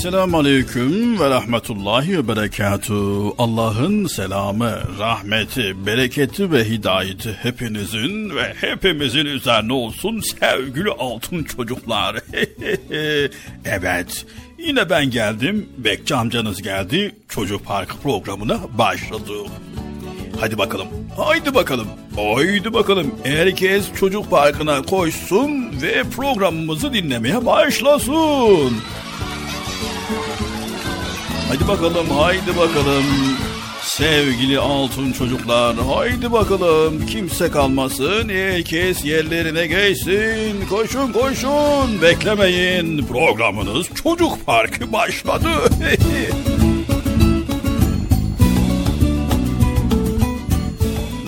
Esselamu Aleyküm ve Rahmetullahi ve Berekatü. Allah'ın selamı, rahmeti, bereketi ve hidayeti hepinizin ve hepimizin üzerine olsun sevgili altın çocuklar. evet, Yine ben geldim, Bekçi amcanız geldi, Çocuk Parkı programına başladık. Hadi bakalım, haydi bakalım, haydi bakalım. Herkes Çocuk Parkı'na koşsun ve programımızı dinlemeye başlasın. Hadi bakalım, haydi bakalım. Sevgili altın çocuklar, haydi bakalım. Kimse kalmasın, herkes yerlerine geçsin. Koşun koşun, beklemeyin. Programınız Çocuk Parkı başladı.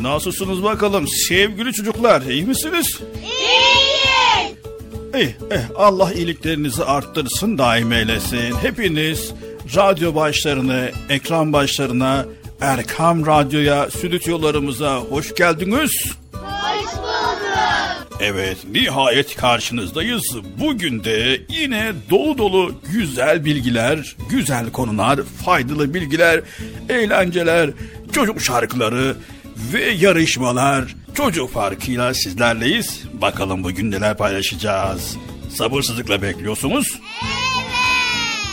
Nasılsınız bakalım sevgili çocuklar, iyi misiniz? İyiyiz. İyi, eh, Allah iyiliklerinizi arttırsın, daim eylesin. Hepiniz radyo başlarına, ekran başlarına, Erkam Radyo'ya, stüdyolarımıza hoş geldiniz. Hoş bulduk. Evet, nihayet karşınızdayız. Bugün de yine dolu dolu güzel bilgiler, güzel konular, faydalı bilgiler, eğlenceler, çocuk şarkıları ve yarışmalar. Çocuk farkıyla sizlerleyiz. Bakalım bugün neler paylaşacağız. Sabırsızlıkla bekliyorsunuz.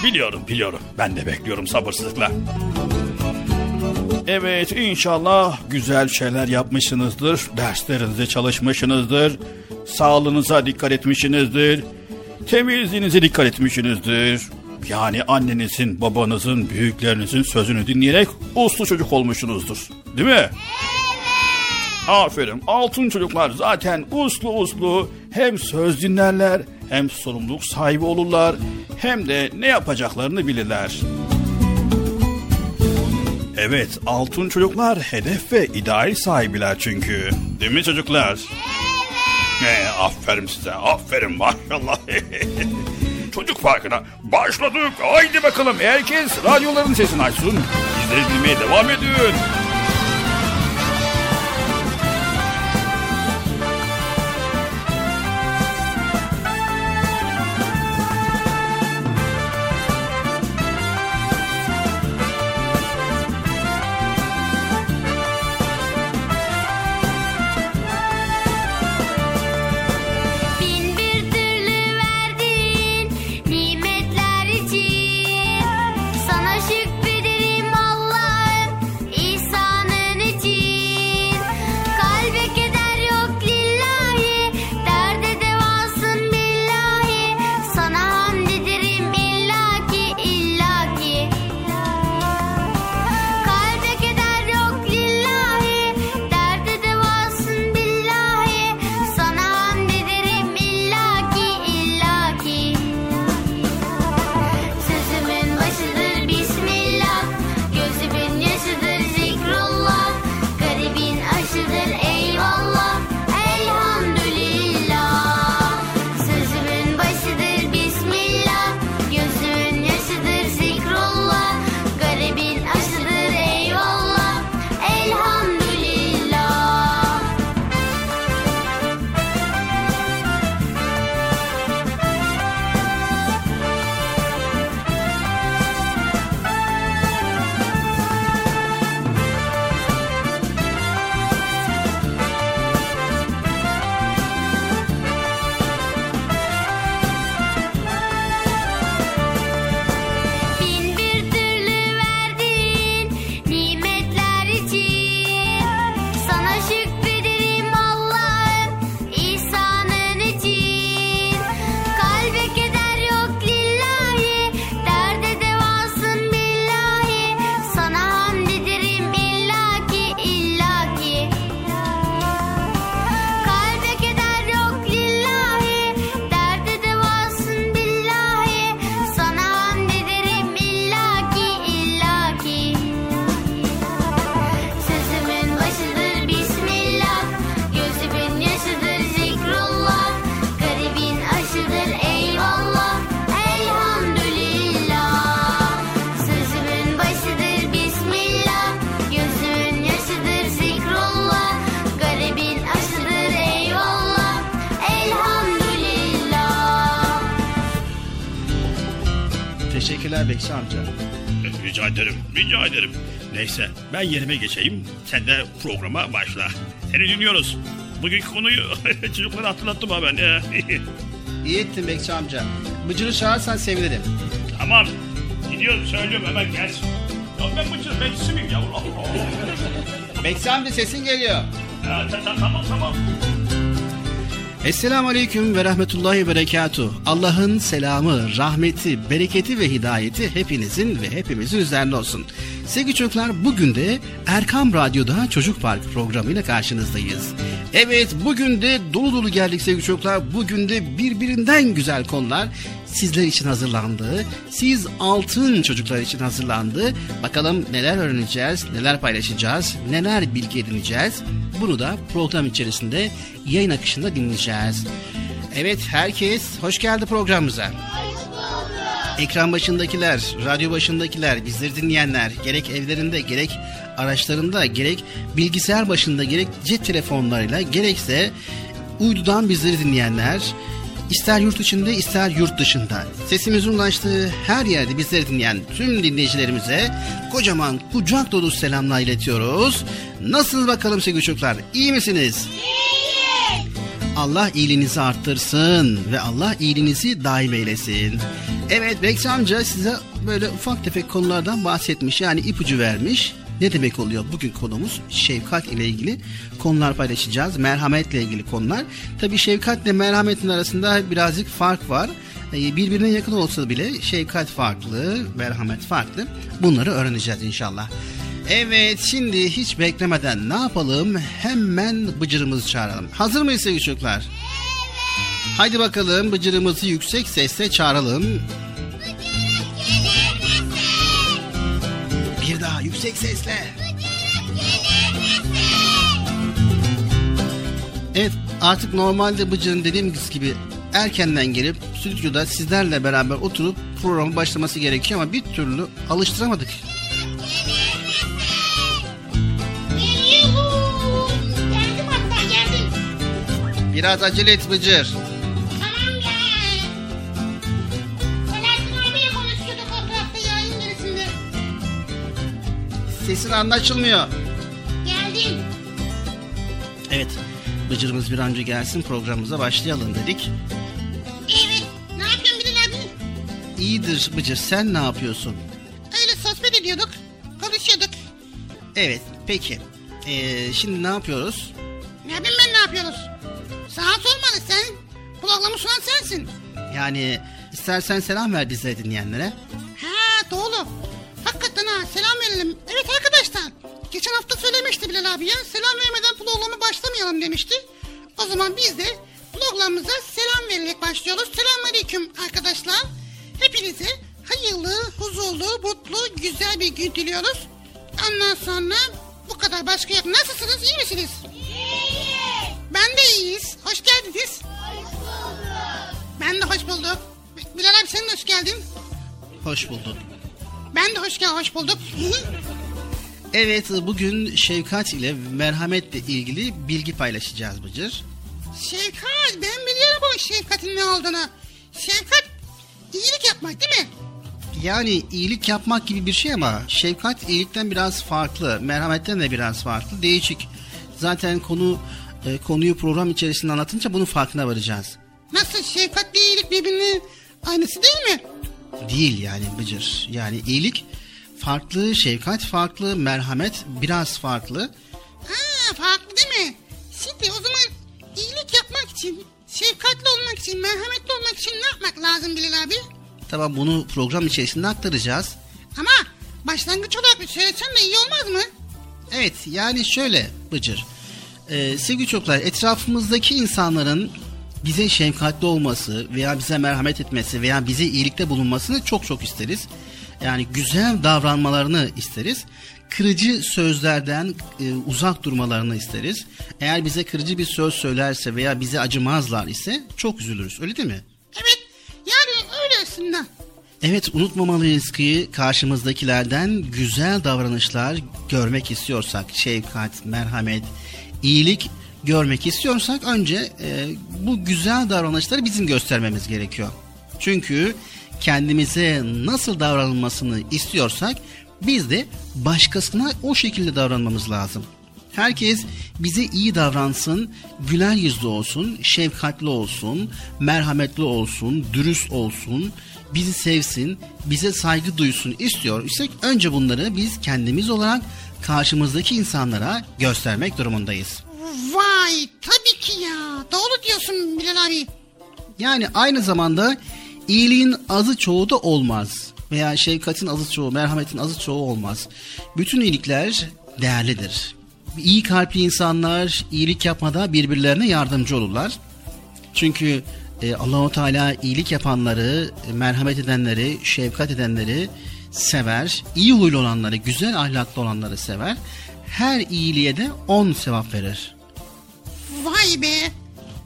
Biliyorum, biliyorum. Ben de bekliyorum sabırsızlıkla. Evet inşallah güzel şeyler yapmışsınızdır. Derslerinize çalışmışsınızdır. Sağlığınıza dikkat etmişsinizdir. Temizliğinize dikkat etmişsinizdir. Yani annenizin, babanızın, büyüklerinizin sözünü dinleyerek uslu çocuk olmuşsunuzdur. Değil mi? Evet. Aferin. Altın çocuklar zaten uslu uslu hem söz dinlerler hem sorumluluk sahibi olurlar hem de ne yapacaklarını bilirler. Evet, altın çocuklar hedef ve ideal sahibiler çünkü. Değil mi çocuklar? Evet. Ee, aferin size, aferin maşallah. Çocuk Parkı'na başladık. Haydi bakalım herkes radyoların sesini açsın. Bizleri dinlemeye devam edin. Ben yerime geçeyim. Sen de programa başla. Seni dinliyoruz. Bugünkü konuyu çocuklara hatırlattım ha ben. İyi ettin Bekçi amca. Bıcır'ı çağırsan sevinirim. Tamam. Gidiyorum söylüyorum hemen gelsin. Ya ben Bıcır bekçisi miyim ya? Bekçi amca sesin geliyor. Ya, ta- ta- tamam tamam. Esselamu Aleyküm ve Rahmetullahi ve Berekatuh. Allah'ın selamı, rahmeti, bereketi ve hidayeti hepinizin ve hepimizin üzerine olsun. Sevgili çocuklar bugün de Erkam Radyo'da Çocuk Park programıyla karşınızdayız. Evet bugün de dolu dolu geldik sevgili çocuklar. Bugün de birbirinden güzel konular sizler için hazırlandı. Siz altın çocuklar için hazırlandı. Bakalım neler öğreneceğiz, neler paylaşacağız, neler bilgi edineceğiz. Bunu da program içerisinde yayın akışında dinleyeceğiz. Evet herkes hoş geldi programımıza. Ekran başındakiler, radyo başındakiler, bizleri dinleyenler, gerek evlerinde, gerek araçlarında, gerek bilgisayar başında, gerek cep telefonlarıyla, gerekse uydudan bizleri dinleyenler, ister yurt içinde, ister yurt dışında, sesimizin ulaştığı her yerde bizleri dinleyen tüm dinleyicilerimize kocaman kucak dolu selamlar iletiyoruz. Nasılsınız bakalım sevgili çocuklar? İyi misiniz? Allah iyiliğinizi arttırsın ve Allah iyiliğinizi daim eylesin. Evet Bekçi amca size böyle ufak tefek konulardan bahsetmiş yani ipucu vermiş. Ne demek oluyor? Bugün konumuz şefkat ile ilgili konular paylaşacağız. Merhametle ilgili konular. Tabi şefkatle merhametin arasında birazcık fark var. Ee, Birbirine yakın olsa bile şefkat farklı, merhamet farklı. Bunları öğreneceğiz inşallah. Evet şimdi hiç beklemeden ne yapalım? Hemen bıcırımızı çağıralım. Hazır mıyız sevgili çocuklar? Haydi bakalım bıcırımızı yüksek sesle çağıralım. Bir daha yüksek sesle. Evet artık normalde Bıcır'ın dediğimiz gibi erkenden gelip stüdyoda sizlerle beraber oturup programın başlaması gerekiyor ama bir türlü alıştıramadık. Biraz acele et Bıcır. Tamam ya. Selahattin abiyle konuşuyorduk o tarafta yayın gerisinde. Sesin anlaşılmıyor. Geldim. Evet Bıcır'ımız bir an önce gelsin programımıza başlayalım dedik. Evet. Ne yapıyorsun Bilal abi? İyidir Bıcır sen ne yapıyorsun? Öyle sohbet ediyorduk. Konuşuyorduk. Evet peki. Ee, şimdi ne yapıyoruz? Ne yapayım ben ne yapıyoruz? Sana sormalı sen. Programı sunan sensin. Yani istersen selam ver bize dinleyenlere. Ha doğru. Hakikaten ha selam verelim. Evet arkadaşlar. Geçen hafta söylemişti Bilal abi ya. Selam vermeden programa başlamayalım demişti. O zaman biz de programımıza selam vererek başlıyoruz. Selamünaleyküm arkadaşlar. Hepinize hayırlı, huzurlu, mutlu, güzel bir gün diliyoruz. Ondan sonra bu kadar başka yok. Nasılsınız? iyi misiniz? Ben de iyiyiz. Hoş geldiniz. Ben de hoş bulduk. Bilal abi sen de hoş geldin. Hoş bulduk. Ben de hoş gel hoş bulduk. Evet bugün şefkat ile merhametle ilgili bilgi paylaşacağız Bıcır. Şefkat ben biliyorum bu şefkatin ne olduğunu. Şefkat iyilik yapmak değil mi? Yani iyilik yapmak gibi bir şey ama şefkat iyilikten biraz farklı, merhametten de biraz farklı, değişik. Zaten konu e, konuyu program içerisinde anlatınca bunun farkına varacağız. Nasıl şefkatle iyilik birbirinin aynısı değil mi? Değil yani Bıcır. Yani iyilik farklı, şefkat farklı, merhamet biraz farklı. Ha farklı değil mi? Şimdi o zaman iyilik yapmak için, şefkatli olmak için, merhametli olmak için ne yapmak lazım Bilal abi? Tamam bunu program içerisinde aktaracağız. Ama başlangıç olarak bir söylesen de iyi olmaz mı? Evet yani şöyle Bıcır. Ee, sevgili çocuklar etrafımızdaki insanların bize şefkatli olması veya bize merhamet etmesi veya bize iyilikte bulunmasını çok çok isteriz. Yani güzel davranmalarını isteriz. Kırıcı sözlerden e, uzak durmalarını isteriz. Eğer bize kırıcı bir söz söylerse veya bize acımazlar ise çok üzülürüz. Öyle değil mi? Evet yani öyle aslında. Evet unutmamalıyız ki karşımızdakilerden güzel davranışlar görmek istiyorsak, şefkat, merhamet, iyilik görmek istiyorsak önce e, bu güzel davranışları bizim göstermemiz gerekiyor. Çünkü kendimize nasıl davranılmasını istiyorsak biz de başkasına o şekilde davranmamız lazım. Herkes bize iyi davransın, güler yüzlü olsun, şefkatli olsun, merhametli olsun, dürüst olsun, bizi sevsin, bize saygı duysun istiyor isek önce bunları biz kendimiz olarak karşımızdaki insanlara göstermek durumundayız. Vay tabii ki ya. Doğru diyorsun Bilal abi. Yani aynı zamanda iyiliğin azı çoğu da olmaz. Veya şefkatin azı çoğu, merhametin azı çoğu olmaz. Bütün iyilikler değerlidir. İyi kalpli insanlar iyilik yapmada birbirlerine yardımcı olurlar. Çünkü e, Allahu Teala iyilik yapanları, merhamet edenleri, şefkat edenleri, sever, iyi huylu olanları, güzel ahlaklı olanları sever. Her iyiliğe de on sevap verir. Vay be!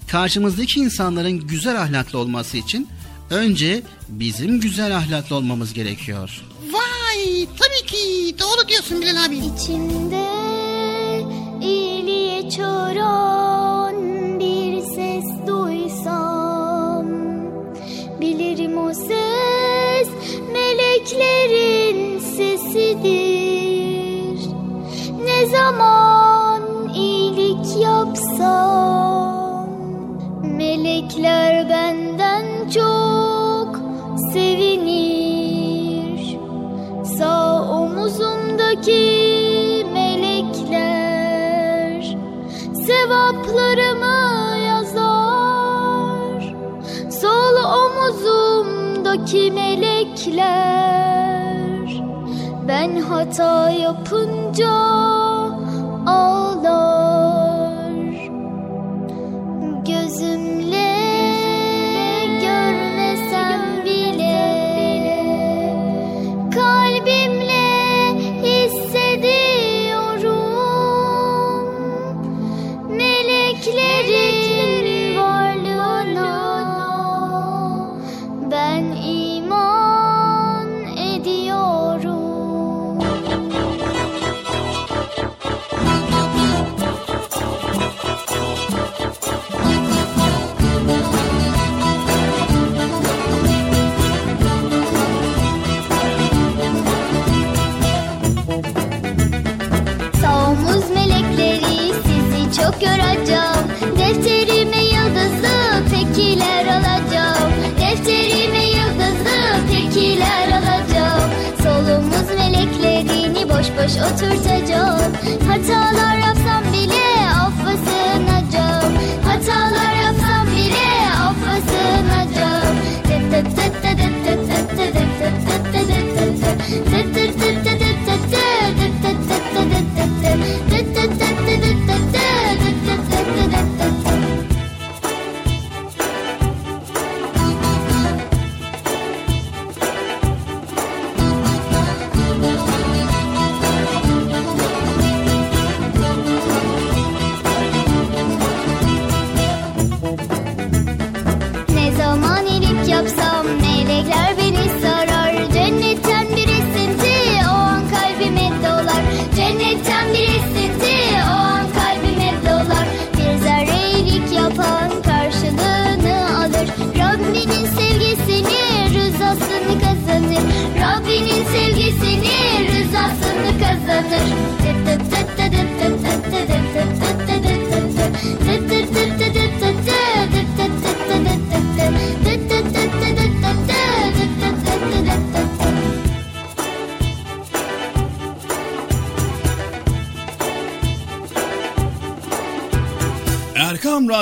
Karşımızdaki insanların güzel ahlaklı olması için önce bizim güzel ahlaklı olmamız gerekiyor. Vay! Tabii ki doğru diyorsun Bilal abi. İçimde iyiliğe çorak kekiklerin sesidir. Ne zaman iyilik yapsam Melekler benden çok ki melekler Ben hata yapınca ağlar göreceğim Defterime yıldızı pekiler alacağım Defterime yıldızı pekiler alacağım Solumuz meleklerini boş boş oturtacağım Hatalar yapsam bile affa sığınacağım Hatalar yapsam bile affa sığınacağım Tıt tıt tıt tıt tıt tıt tıt tıt tıt tıt tıt tıt tıt tıt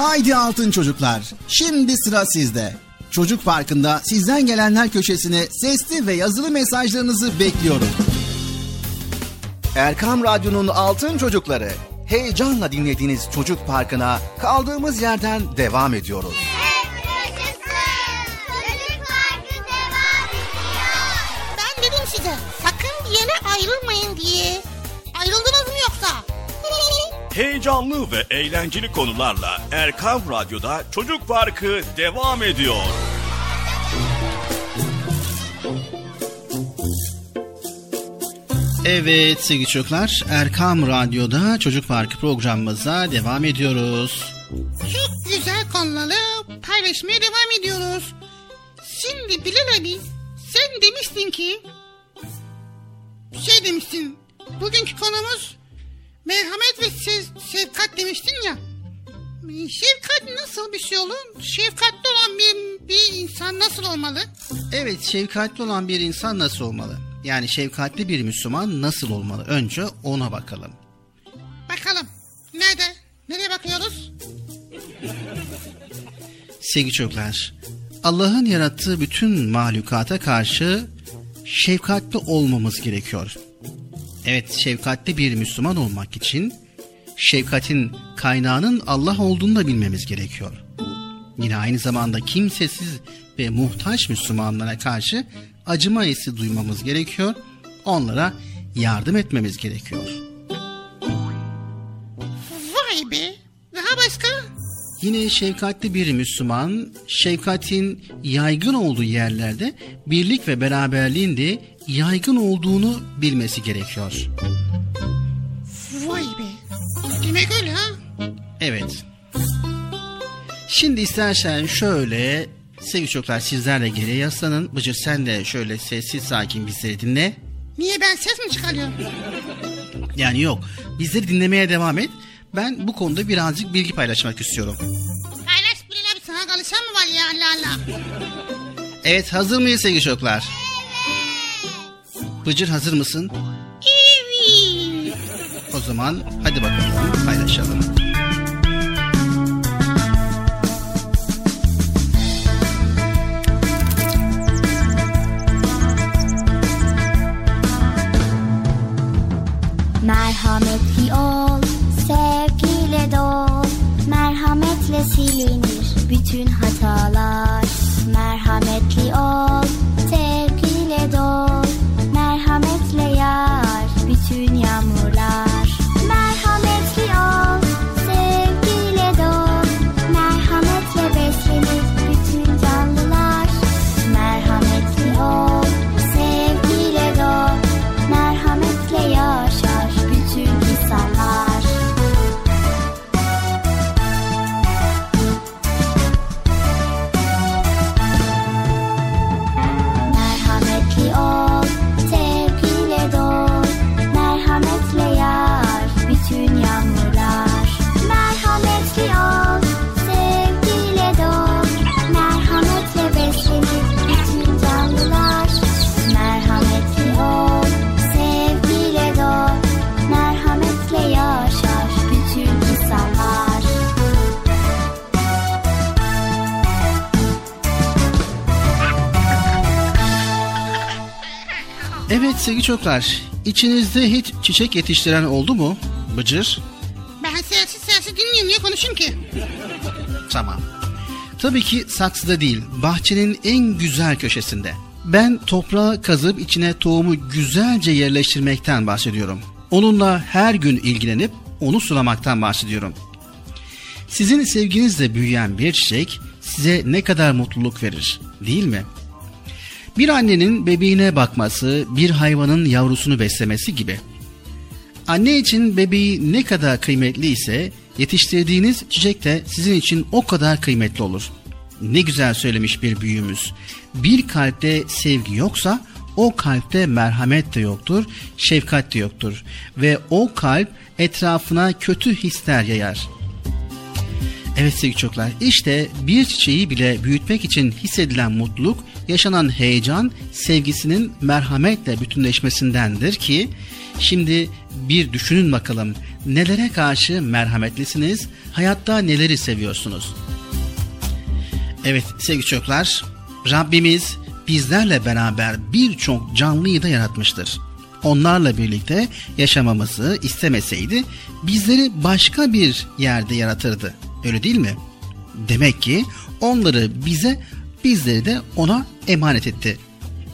Haydi altın çocuklar. Şimdi sıra sizde. Çocuk Parkı'nda sizden gelenler köşesine sesli ve yazılı mesajlarınızı bekliyorum. Erkam Radyo'nun altın çocukları. Heyecanla dinlediğiniz Çocuk Parkı'na kaldığımız yerden devam ediyoruz. Ben dedim size sakın bir yere ayrılmayın diye. Ayrıldınız mı yoksa? Heyecanlı ve eğlenceli konularla Erkam Radyo'da Çocuk Parkı devam ediyor. Evet sevgili çocuklar Erkam Radyo'da Çocuk Parkı programımıza devam ediyoruz. Çok güzel konuları paylaşmaya devam ediyoruz. Şimdi Bilal abi sen demiştin ki şey demiştin bugünkü konumuz merhamet ve se- şefkat demiştin ya. Şefkat nasıl bir şey olur? Şefkatli olan bir, bir insan nasıl olmalı? Evet şefkatli olan bir insan nasıl olmalı? Yani şefkatli bir Müslüman nasıl olmalı? Önce ona bakalım. Bakalım. Nerede? Nereye bakıyoruz? Sevgili çocuklar, Allah'ın yarattığı bütün mahlukata karşı şefkatli olmamız gerekiyor. Evet, şefkatli bir Müslüman olmak için şefkatin kaynağının Allah olduğunu da bilmemiz gerekiyor. Yine aynı zamanda kimsesiz ve muhtaç Müslümanlara karşı acıma hissi duymamız gerekiyor. Onlara yardım etmemiz gerekiyor. Vay be. Daha başka? Yine şefkatli bir Müslüman, şefkatin yaygın olduğu yerlerde birlik ve beraberliğin de yaygın olduğunu bilmesi gerekiyor. Vay be. Demek öyle ha? Evet. Şimdi istersen şöyle sevgili çocuklar sizler de geriye yaslanın. Bıcır sen de şöyle sessiz sakin bizleri dinle. Niye ben ses mi çıkarıyorum? Yani yok bizleri dinlemeye devam et. Ben bu konuda birazcık bilgi paylaşmak istiyorum. Paylaş Bilal abi sana kalışan mı var ya Allah Allah. Evet hazır mıyız sevgili çocuklar? Bıcır hazır mısın? Evet. O zaman hadi bakalım paylaşalım. Merhametli ol, sevgiyle dol. Merhametle silinir bütün hatalar. Merhametli ol, sevgiyle sevgili çocuklar, içinizde hiç çiçek yetiştiren oldu mu? Bıcır? Ben sessiz sessiz dinliyorum niye konuşayım ki? Tamam. Tabii ki saksıda değil, bahçenin en güzel köşesinde. Ben toprağı kazıp içine tohumu güzelce yerleştirmekten bahsediyorum. Onunla her gün ilgilenip onu sulamaktan bahsediyorum. Sizin sevginizle büyüyen bir çiçek size ne kadar mutluluk verir, değil mi? Bir annenin bebeğine bakması, bir hayvanın yavrusunu beslemesi gibi. Anne için bebeği ne kadar kıymetli ise yetiştirdiğiniz çiçek de sizin için o kadar kıymetli olur. Ne güzel söylemiş bir büyüğümüz. Bir kalpte sevgi yoksa o kalpte merhamet de yoktur, şefkat de yoktur ve o kalp etrafına kötü hisler yayar. Evet sevgili çocuklar işte bir çiçeği bile büyütmek için hissedilen mutluluk yaşanan heyecan sevgisinin merhametle bütünleşmesindendir ki şimdi bir düşünün bakalım nelere karşı merhametlisiniz hayatta neleri seviyorsunuz? Evet sevgili çocuklar Rabbimiz bizlerle beraber birçok canlıyı da yaratmıştır. Onlarla birlikte yaşamamızı istemeseydi bizleri başka bir yerde yaratırdı. Öyle değil mi? Demek ki onları bize, bizleri de ona emanet etti.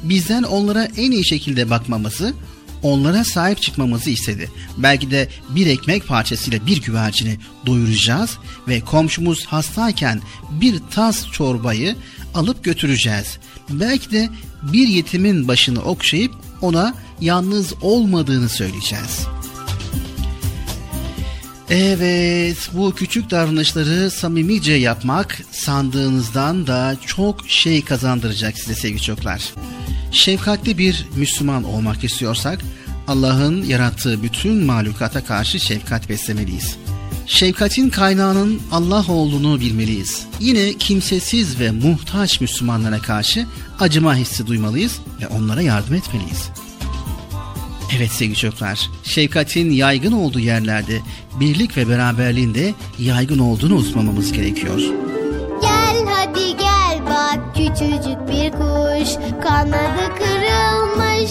Bizden onlara en iyi şekilde bakmamızı, onlara sahip çıkmamızı istedi. Belki de bir ekmek parçasıyla bir güvercini doyuracağız ve komşumuz hastayken bir tas çorbayı alıp götüreceğiz. Belki de bir yetimin başını okşayıp ona yalnız olmadığını söyleyeceğiz. Evet, bu küçük davranışları samimice yapmak sandığınızdan da çok şey kazandıracak size sevgili çocuklar. Şefkatli bir Müslüman olmak istiyorsak Allah'ın yarattığı bütün mahlukata karşı şefkat beslemeliyiz. Şefkatin kaynağının Allah olduğunu bilmeliyiz. Yine kimsesiz ve muhtaç Müslümanlara karşı acıma hissi duymalıyız ve onlara yardım etmeliyiz. Evet sevgili çocuklar, şefkatin yaygın olduğu yerlerde birlik ve beraberliğin de yaygın olduğunu unutmamamız gerekiyor. Gel hadi gel bak küçücük bir kuş Kanadı kırılmış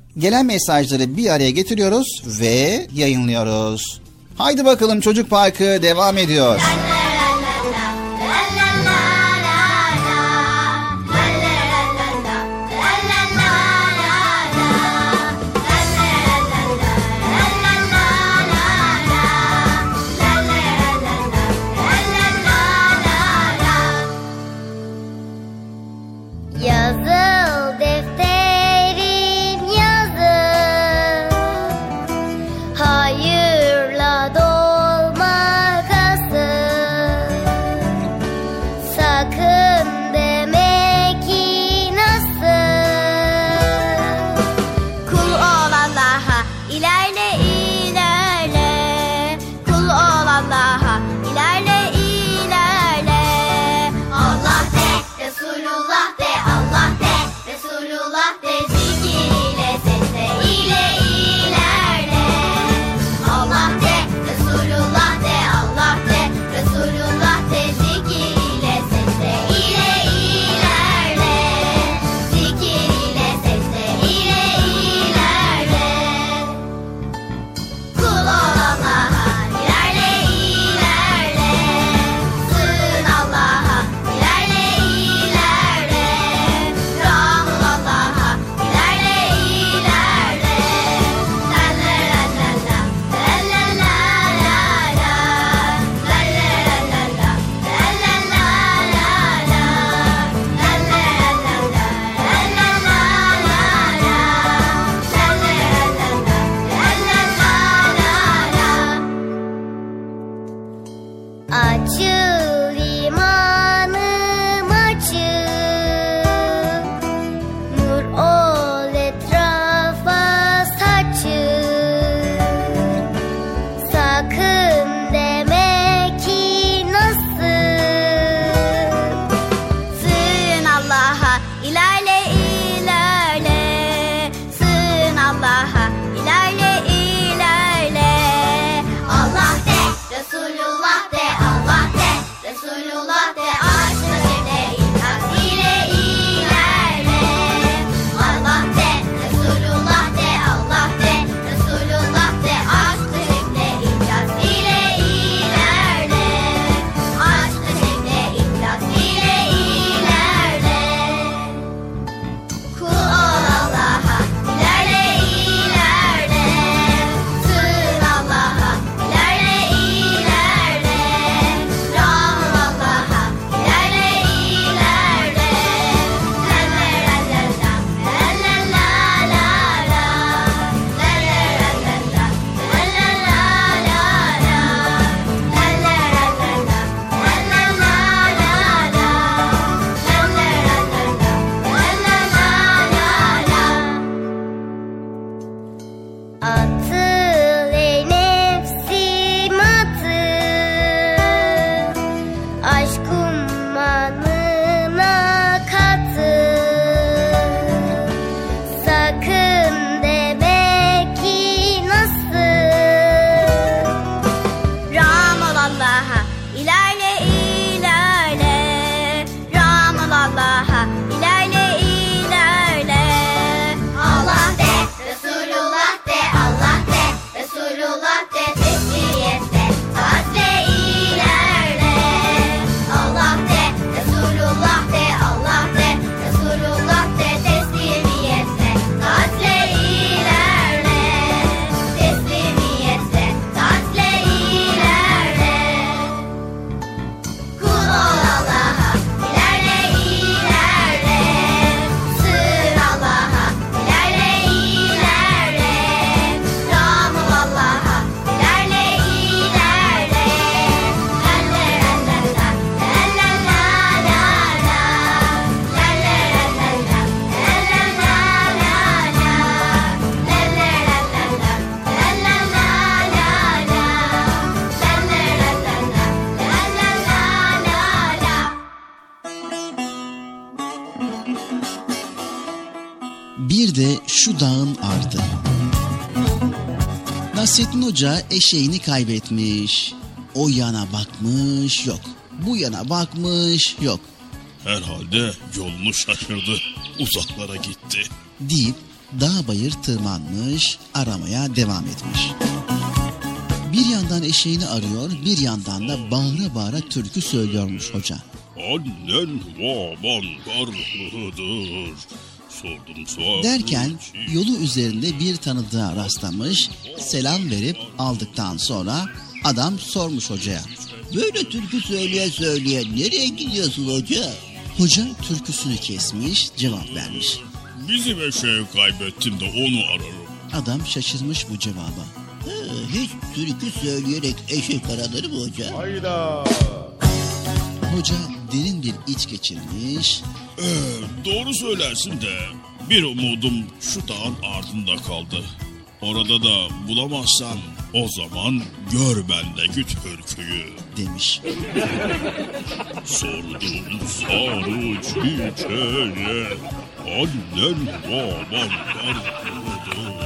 gelen mesajları bir araya getiriyoruz ve yayınlıyoruz. Haydi bakalım Çocuk Parkı devam ediyor. Yazıl Hoca eşeğini kaybetmiş. O yana bakmış yok. Bu yana bakmış yok. Herhalde yolunu şaşırdı. Uzaklara gitti. Deyip dağ bayır tırmanmış aramaya devam etmiş. Bir yandan eşeğini arıyor bir yandan da bağıra bağıra türkü söylüyormuş hoca. Annen baban varlıdır. Sordum sordum. Derken yolu üzerinde bir tanıdığa rastlamış, selam verip aldıktan sonra adam sormuş hocaya. Böyle türkü söyleye söyleye nereye gidiyorsun hoca? Hoca türküsünü kesmiş, cevap vermiş. Bizim eşeği kaybettim de onu ararım. Adam şaşırmış bu cevaba. hiç türkü söyleyerek eşek aranır mı hoca? Hayda. Hoca derin bir iç geçirmiş. Ee, doğru söylersin de bir umudum şu dağın ardında kaldı. Orada da bulamazsam o zaman gör bendeki türküyü demiş. Sordum sarı çiçeğe annen baban varlıdır.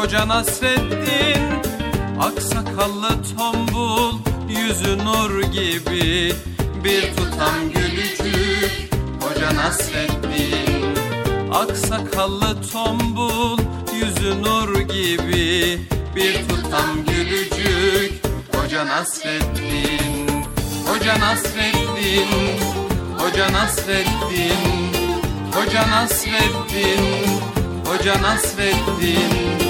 Hoca Nasreddin Aksakallı tombul yüzü nur gibi. Bir tutam gülücük Hoca Nasreddin Aksakallı tombul yüzü nur gibi. Bir tutam gülücük Hoca Nasreddin Hoca Nasreddin Hoca Nasreddin Hoca Nasreddin Hoca Nasreddin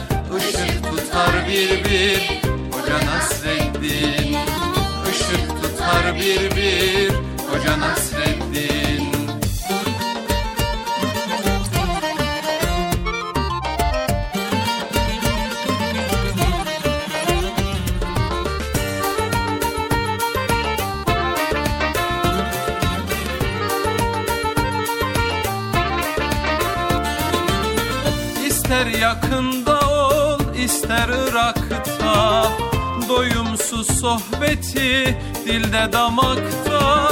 İster yakında ol ister Irak'ta. Doyumsuz sohbeti dilde damakta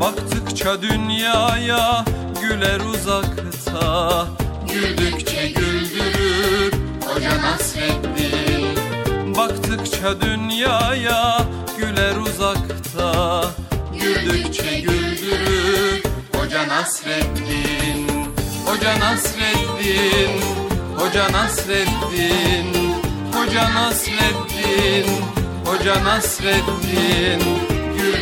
Baktıkça dünyaya güler uzakta. Güldükçe güldürür Hoca Nasreddin Baktıkça dünyaya güler uzakta. Güldükçe güldürür Hoca Nasreddin Hoca Nasreddin Hoca Nasreddin Hoca Nasreddin Hoca Nasreddin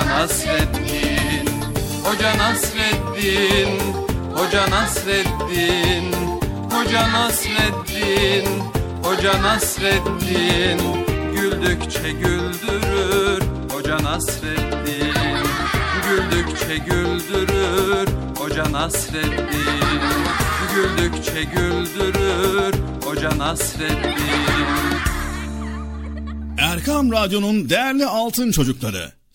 Hoca Nasreddin Hoca Nasreddin Hoca Nasreddin Hoca Nasreddin Hoca Nasreddin. Güldükçe güldürür Hoca Nasreddin. Güldükçe güldürür Hoca Nasreddin. Güldükçe güldürür Hoca Nasreddin. Erkam Radyo'nun değerli altın çocukları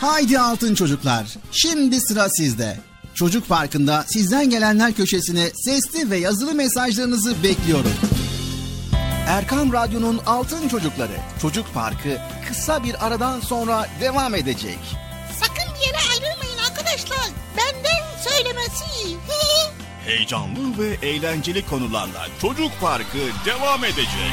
Haydi altın çocuklar. Şimdi sıra sizde. Çocuk Parkı'nda sizden gelenler köşesine sesli ve yazılı mesajlarınızı bekliyorum. Erkam Radyo'nun Altın Çocukları Çocuk Parkı kısa bir aradan sonra devam edecek. Sakın bir yere ayrılmayın arkadaşlar. Benden söylemesi. Heyecanlı ve eğlenceli konularla Çocuk Parkı devam edecek.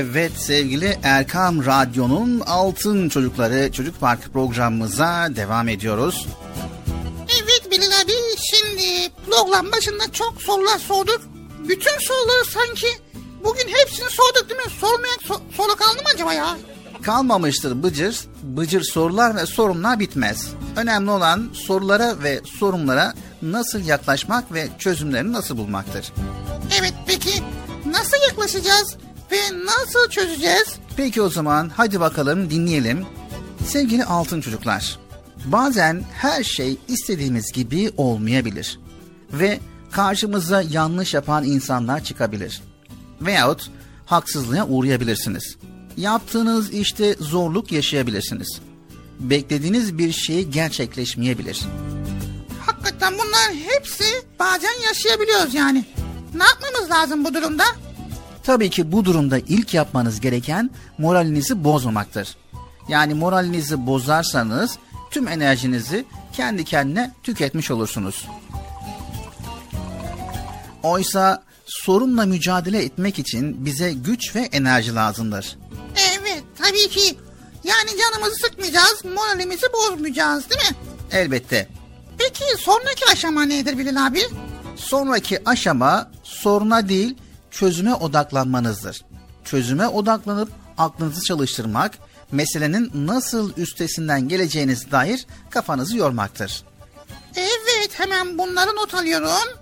Evet sevgili Erkam Radyo'nun Altın Çocukları Çocuk Parkı programımıza devam ediyoruz. Evet Bilal abi şimdi program başında çok sorular sorduk. Bütün soruları sanki bugün hepsini sorduk değil mi? Sormayan so- soru kaldı mı acaba ya? Kalmamıştır Bıcır. Bıcır sorular ve sorunlar bitmez. Önemli olan sorulara ve sorunlara nasıl yaklaşmak ve çözümlerini nasıl bulmaktır. Evet peki nasıl yaklaşacağız ve nasıl çözeceğiz? Peki o zaman hadi bakalım dinleyelim. Sevgili altın çocuklar, bazen her şey istediğimiz gibi olmayabilir ve karşımıza yanlış yapan insanlar çıkabilir. Veyahut haksızlığa uğrayabilirsiniz. Yaptığınız işte zorluk yaşayabilirsiniz. Beklediğiniz bir şey gerçekleşmeyebilir. Hakikaten bunlar hepsi bazen yaşayabiliyoruz yani. Ne yapmamız lazım bu durumda? Tabii ki bu durumda ilk yapmanız gereken moralinizi bozmamaktır. Yani moralinizi bozarsanız tüm enerjinizi kendi kendine tüketmiş olursunuz. Oysa sorunla mücadele etmek için bize güç ve enerji lazımdır. Evet tabii ki. Yani canımızı sıkmayacağız, moralimizi bozmayacağız değil mi? Elbette. Peki sonraki aşama nedir Bilal abi? Sonraki aşama soruna değil çözüme odaklanmanızdır. Çözüme odaklanıp aklınızı çalıştırmak, meselenin nasıl üstesinden geleceğiniz dair kafanızı yormaktır. Evet hemen bunları not alıyorum.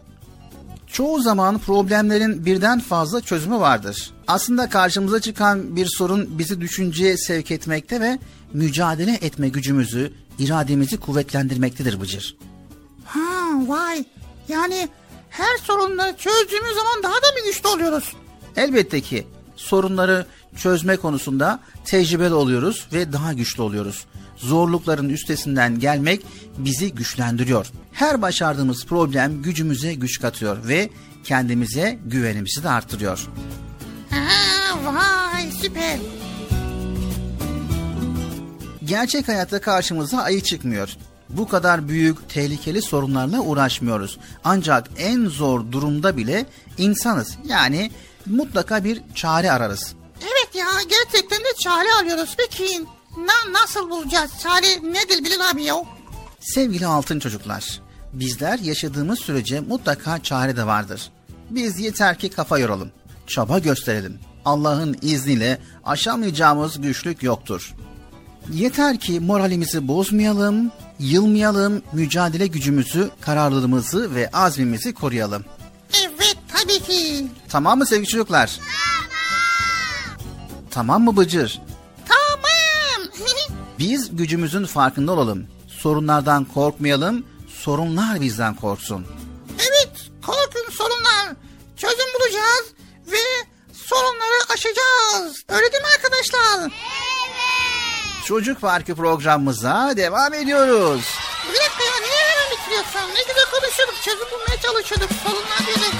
Çoğu zaman problemlerin birden fazla çözümü vardır. Aslında karşımıza çıkan bir sorun bizi düşünceye sevk etmekte ve mücadele etme gücümüzü, irademizi kuvvetlendirmektedir Bıcır. Ha vay. Yani her sorunları çözdüğümüz zaman daha da bir güçlü oluyoruz. Elbette ki sorunları çözme konusunda tecrübeli oluyoruz ve daha güçlü oluyoruz. Zorlukların üstesinden gelmek bizi güçlendiriyor. Her başardığımız problem gücümüze güç katıyor ve kendimize güvenimizi de arttırıyor. Ha vay süper. Gerçek hayatta karşımıza ayı çıkmıyor. Bu kadar büyük, tehlikeli sorunlarla uğraşmıyoruz. Ancak en zor durumda bile insanız. Yani mutlaka bir çare ararız. Evet ya gerçekten de çare arıyoruz. Peki na nasıl bulacağız? Çare nedir Bilal abi ya? Sevgili altın çocuklar, bizler yaşadığımız sürece mutlaka çare de vardır. Biz yeter ki kafa yoralım, çaba gösterelim. Allah'ın izniyle aşamayacağımız güçlük yoktur. Yeter ki moralimizi bozmayalım, yılmayalım, mücadele gücümüzü, kararlılığımızı ve azmimizi koruyalım. Evet tabii ki. Tamam mı sevgili çocuklar? Tamam mı Bıcır? Tamam. Biz gücümüzün farkında olalım. Sorunlardan korkmayalım, sorunlar bizden korksun. evet korkun sorunlar. Çözüm bulacağız ve sorunları aşacağız. Öyle değil mi arkadaşlar? Çocuk Parkı programımıza devam ediyoruz. Bir dakika ya niye hemen bitiriyorsun? Ne güzel konuşuyorduk. Çözüm bulmaya çalışıyorduk. Sorunlar dedik.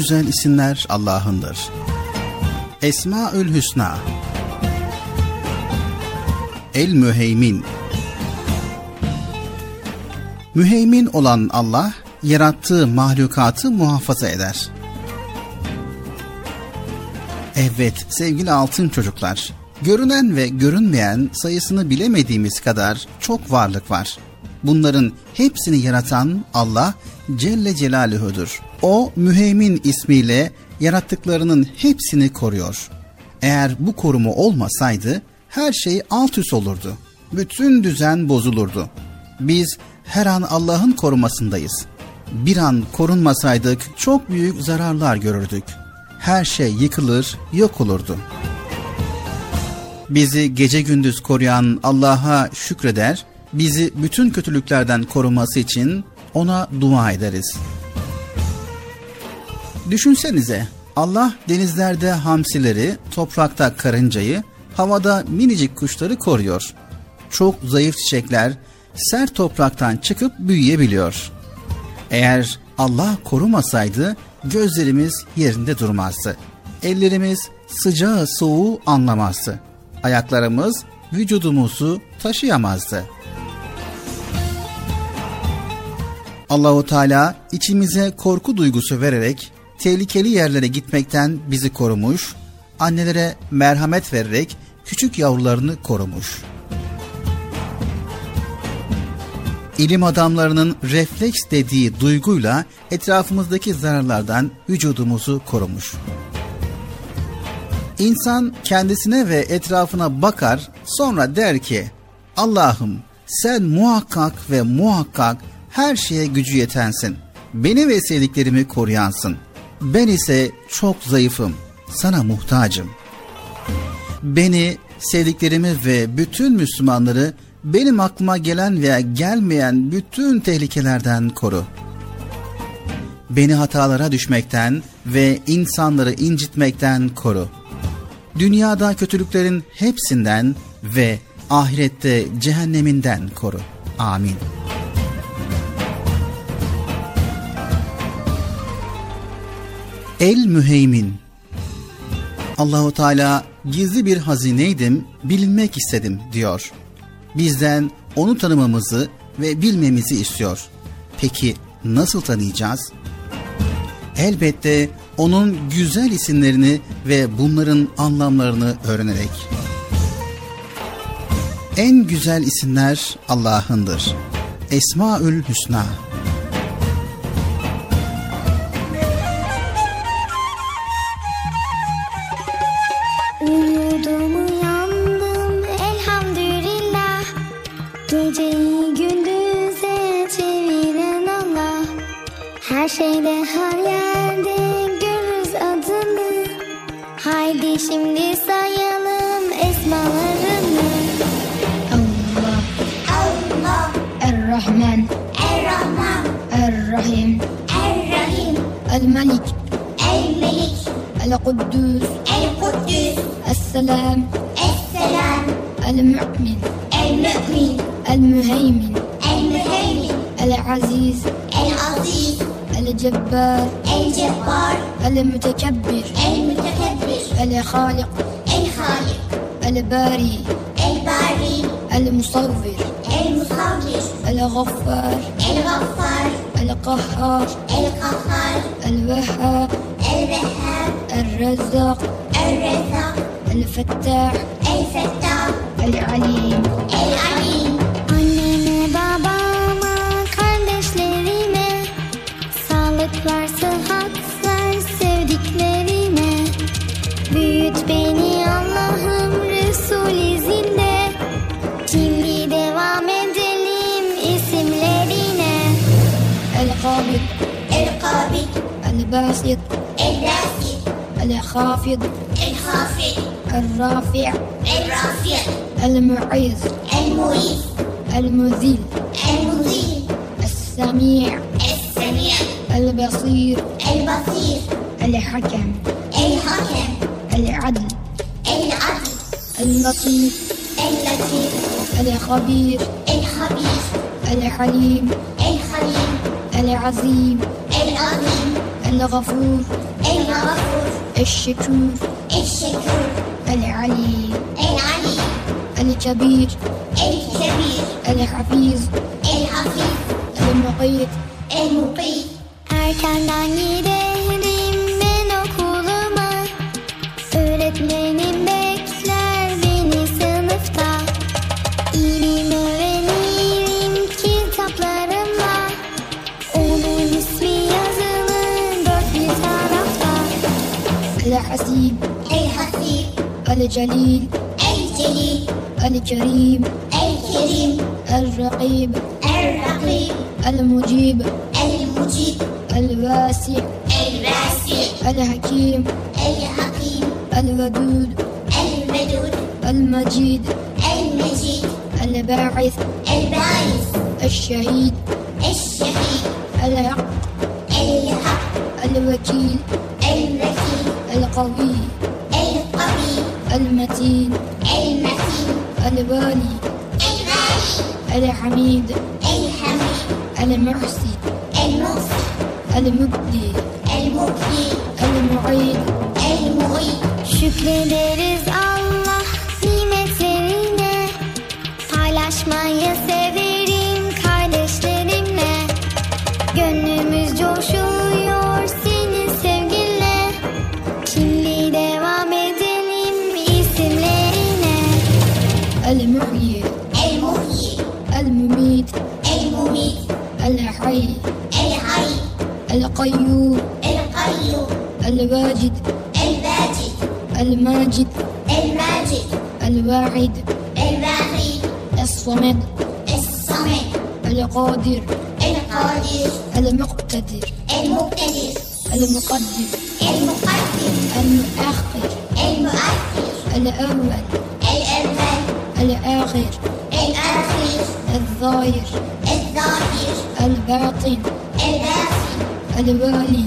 Güzel isimler Allah'ındır. Esmaül Hüsna El Müheymin Müheymin olan Allah, yarattığı mahlukatı muhafaza eder. Evet sevgili altın çocuklar, görünen ve görünmeyen sayısını bilemediğimiz kadar çok varlık var. Bunların hepsini yaratan Allah Celle Celaluhu'dur. O müheymin ismiyle yarattıklarının hepsini koruyor. Eğer bu koruma olmasaydı her şey alt üst olurdu. Bütün düzen bozulurdu. Biz her an Allah'ın korumasındayız. Bir an korunmasaydık çok büyük zararlar görürdük. Her şey yıkılır, yok olurdu. Bizi gece gündüz koruyan Allah'a şükreder, bizi bütün kötülüklerden koruması için ona dua ederiz. Düşünsenize Allah denizlerde hamsileri, toprakta karıncayı, havada minicik kuşları koruyor. Çok zayıf çiçekler sert topraktan çıkıp büyüyebiliyor. Eğer Allah korumasaydı gözlerimiz yerinde durmazdı. Ellerimiz sıcağı soğuğu anlamazdı. Ayaklarımız vücudumuzu taşıyamazdı. Allahu Teala içimize korku duygusu vererek tehlikeli yerlere gitmekten bizi korumuş, annelere merhamet vererek küçük yavrularını korumuş. İlim adamlarının refleks dediği duyguyla etrafımızdaki zararlardan vücudumuzu korumuş. İnsan kendisine ve etrafına bakar sonra der ki Allah'ım sen muhakkak ve muhakkak her şeye gücü yetensin. Beni ve sevdiklerimi koruyansın. Ben ise çok zayıfım. Sana muhtacım. Beni, sevdiklerimi ve bütün Müslümanları benim aklıma gelen veya gelmeyen bütün tehlikelerden koru. Beni hatalara düşmekten ve insanları incitmekten koru. Dünyada kötülüklerin hepsinden ve ahirette cehenneminden koru. Amin. El Müheymin Allahu Teala gizli bir hazineydim, bilinmek istedim diyor. Bizden onu tanımamızı ve bilmemizi istiyor. Peki nasıl tanıyacağız? Elbette onun güzel isimlerini ve bunların anlamlarını öğrenerek. En güzel isimler Allah'ındır. Esmaül Hüsna. Er-Rahman Er-Rahman Er-Rahim Er-Rahim El-Melik El-Melik El-Kuddüs El-Kuddüs السلام. السلام المؤمن. المؤمن المهيمن. المهيمن العزيز. العزيز الجبار. الجبار المتكبر. المتكبر الخالق. الخالق الباري الباري. المصور. الغفار الغفار. القهار. القهار. الوهاب. الوهاب. الرزاق الرزاق الفتاح. الفتاح. العليم العليم. El-Basit El-Basit الخافض. الخافض. الرافع. الرافع. المعز. المعز. المذل المذل السميع. السميع. البصير. البصير. الحكم. الحكم. العدل. العدل. اللطيف. اللطيف. الخبير. الخبير. الحليم. الحليم. العظيم. الغفور الغفور الشكور الشكور العليم العليم الكبير. الكبير. الحفيظ. الحفيظ. المقيت. المقيت. Erkenden El-Celil الجليل El-Kerim الكريم. El-Rakib الرقيب. El-Mucib المجيب. El-Vasi' الواسع. El-Hakim الحكيم. الودود. الودود المجيد. المجيد. الباعث. الباعث. الشهيد. الشهيد. الحق. الحق. الوكيل. الوكيل. القوي. المتين المتين الوالي الغالي الحميد الحميد المحسن المحسن المبدي المبدي المعيد المعيد Şükrederiz Allah nimetlerine Paylaşmayı severim El-Qayyum القيوم. El-Wajid الواجد. El-Majid الماجد. El-Wahid الواحد الصمد. الصمد. القادر. القادر. المقتدر. المقتدر. المقدم. المقدم. المؤخر. المؤخر. الأول. الأول. الآخر. الآخر. الظاهر. الظاهر. الباطن. الوالي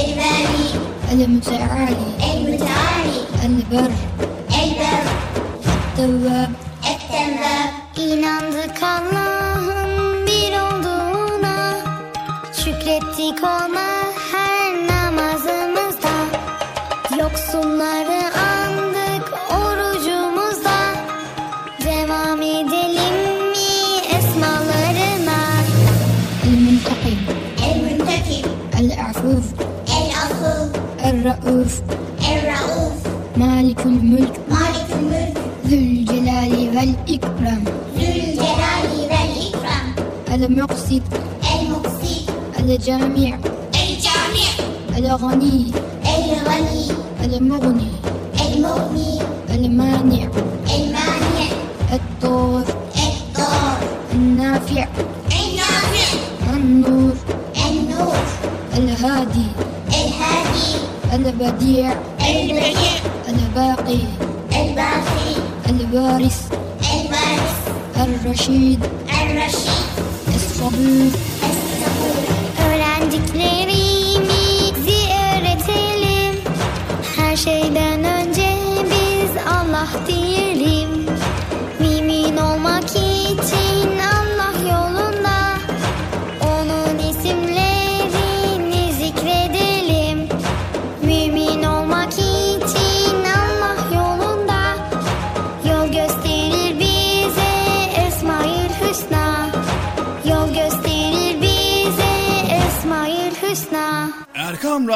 الوالي المتعالي المتعالي البر البر التواب التواب İnandık Allah'ın bir olduğuna Şükrettik ona المقسط El-Cami' الجامع El-Ghani الغني المغني المغني المانع المانع الضار الضار النافع النافع النور النور الهادي الهادي البديع البديع الباقي الباقي الوارث الوارث الرشيد Öğrendiklerimizi öğretelim. Her şeyden önce biz Allah değil.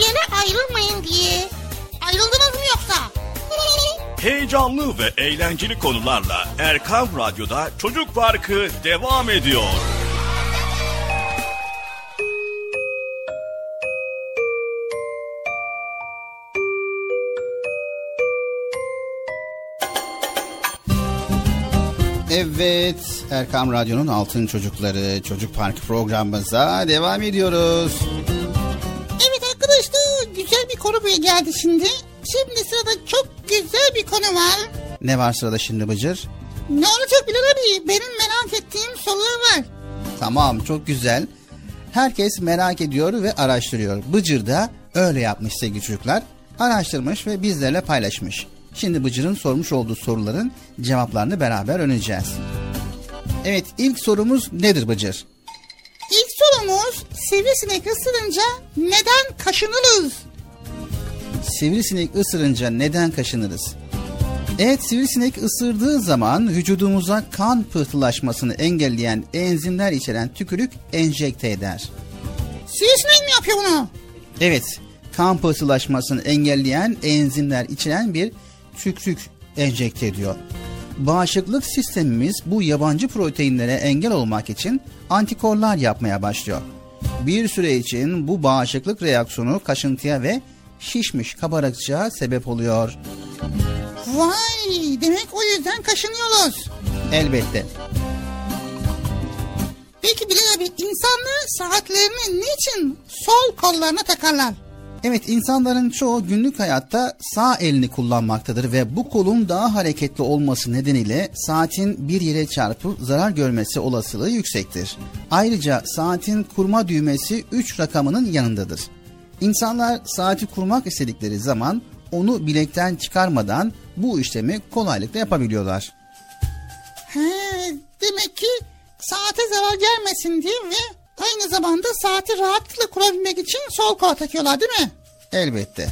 yere ayrılmayın diye. Ayrıldınız mı yoksa? Heyecanlı ve eğlenceli konularla Erkam Radyo'da Çocuk Parkı devam ediyor. Evet, Erkam Radyo'nun Altın Çocukları Çocuk Parkı programımıza devam ediyoruz. Güzel bir konu buraya geldi şimdi. Şimdi sırada çok güzel bir konu var. Ne var sırada şimdi Bıcır? Ne olacak Bilal abi? Benim merak ettiğim sorular var. Tamam, çok güzel. Herkes merak ediyor ve araştırıyor. Bıcır da öyle yapmış sevgili çocuklar. Araştırmış ve bizlerle paylaşmış. Şimdi Bıcır'ın sormuş olduğu soruların cevaplarını beraber öğreneceğiz. Evet, ilk sorumuz nedir Bıcır? İlk sorumuz sivrisinek ısırınca neden kaşınırız? Sivrisinek ısırınca neden kaşınırız? Evet sivrisinek ısırdığı zaman vücudumuza kan pıhtılaşmasını engelleyen enzimler içeren tükürük enjekte eder. Sivrisinek mi yapıyor bunu? Evet kan pıhtılaşmasını engelleyen enzimler içeren bir tükürük enjekte ediyor. Bağışıklık sistemimiz bu yabancı proteinlere engel olmak için antikorlar yapmaya başlıyor. Bir süre için bu bağışıklık reaksiyonu kaşıntıya ve şişmiş kabarıkçığa sebep oluyor. Vay demek o yüzden kaşınıyoruz. Elbette. Peki Bilal abi insanlar saatlerini niçin sol kollarına takarlar? Evet insanların çoğu günlük hayatta sağ elini kullanmaktadır ve bu kolun daha hareketli olması nedeniyle saatin bir yere çarpıp zarar görmesi olasılığı yüksektir. Ayrıca saatin kurma düğmesi 3 rakamının yanındadır. İnsanlar saati kurmak istedikleri zaman onu bilekten çıkarmadan bu işlemi kolaylıkla yapabiliyorlar. He, demek ki saate zarar gelmesin diye ve aynı zamanda saati rahatlıkla kurabilmek için sol kol takıyorlar değil mi? Elbette.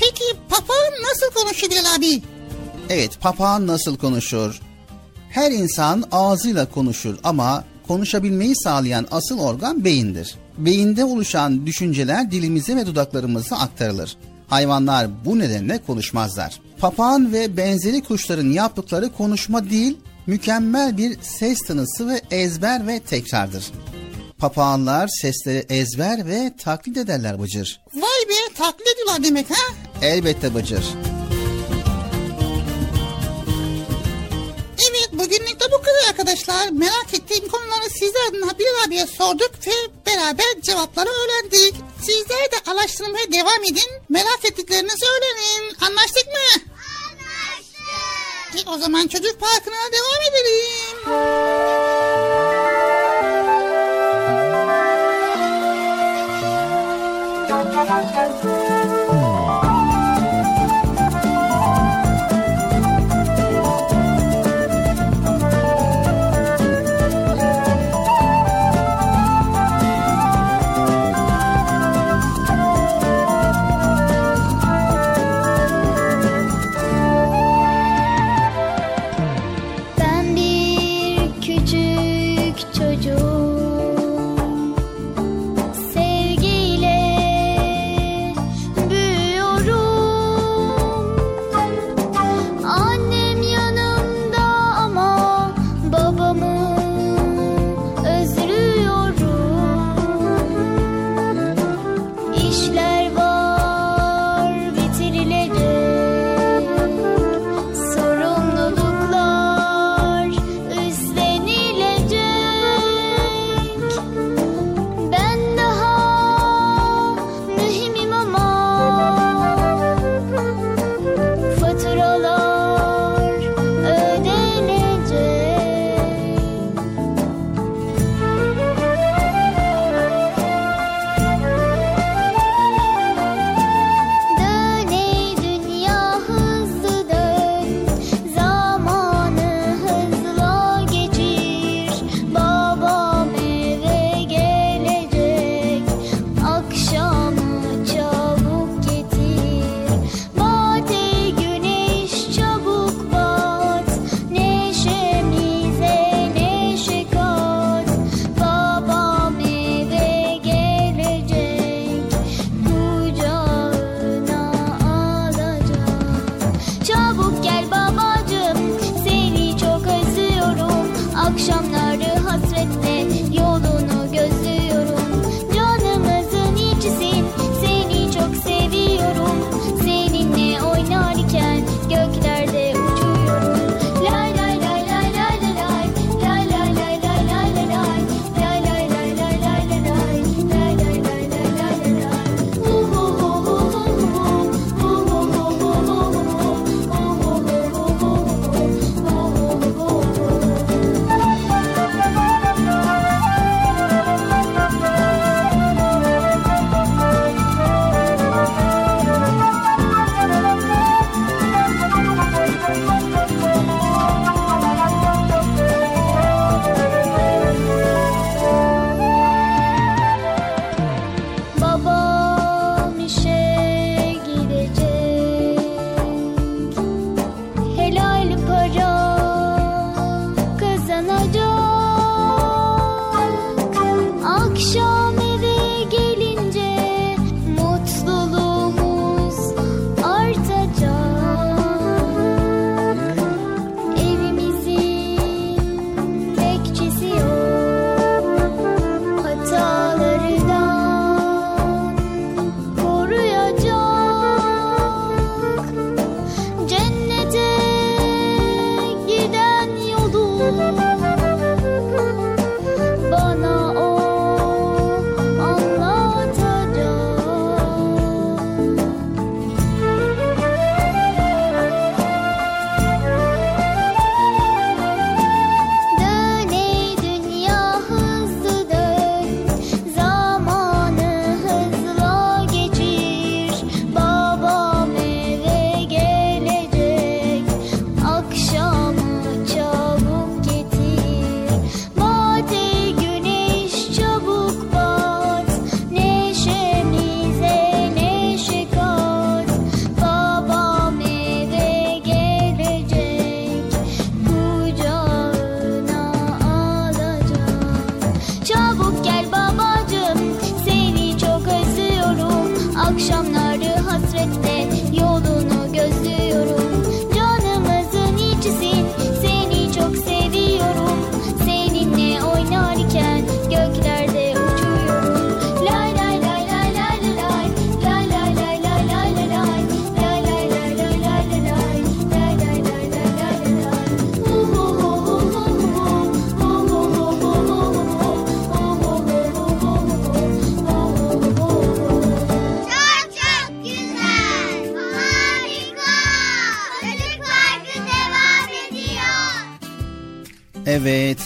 Peki papağan nasıl konuşuyor Bilal abi? Evet, papağan nasıl konuşur? Her insan ağzıyla konuşur ama konuşabilmeyi sağlayan asıl organ beyindir. Beyinde oluşan düşünceler dilimize ve dudaklarımıza aktarılır. Hayvanlar bu nedenle konuşmazlar. Papağan ve benzeri kuşların yaptıkları konuşma değil, mükemmel bir ses tınısı ve ezber ve tekrardır. Papağanlar sesleri ezber ve taklit ederler Bıcır. Vay be taklit ediyorlar demek ha? Elbette Bıcır. Evet bugünlük de bu kadar arkadaşlar. Merak ettiğim konuları sizler adına Bilal abiye sorduk ve beraber cevapları öğrendik. Sizler de araştırmaya devam edin. Merak ettiklerinizi öğrenin. Anlaştık mı? E, o zaman çocuk parkına devam edelim. Ben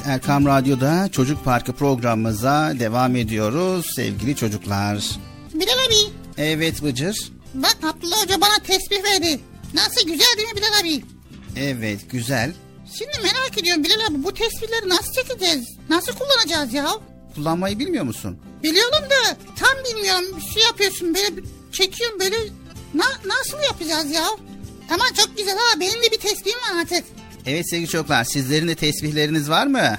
Erkam Radyo'da Çocuk Parkı programımıza devam ediyoruz sevgili çocuklar. Bilal abi. Evet Bıcır. Bak Abdullah Hoca bana tesbih verdi. Nasıl güzel değil mi Bilal abi? Evet, güzel. Şimdi merak ediyorum Bilal abi bu tesbihleri nasıl çekeceğiz? Nasıl kullanacağız ya? Kullanmayı bilmiyor musun? Biliyorum da tam bilmiyorum. Bir şey yapıyorsun böyle çekiyorsun böyle. Na, nasıl yapacağız ya? Ama çok güzel ha benim de bir tesbihim var artık. Evet sevgili çocuklar, sizlerin de tesbihleriniz var mı? Evet.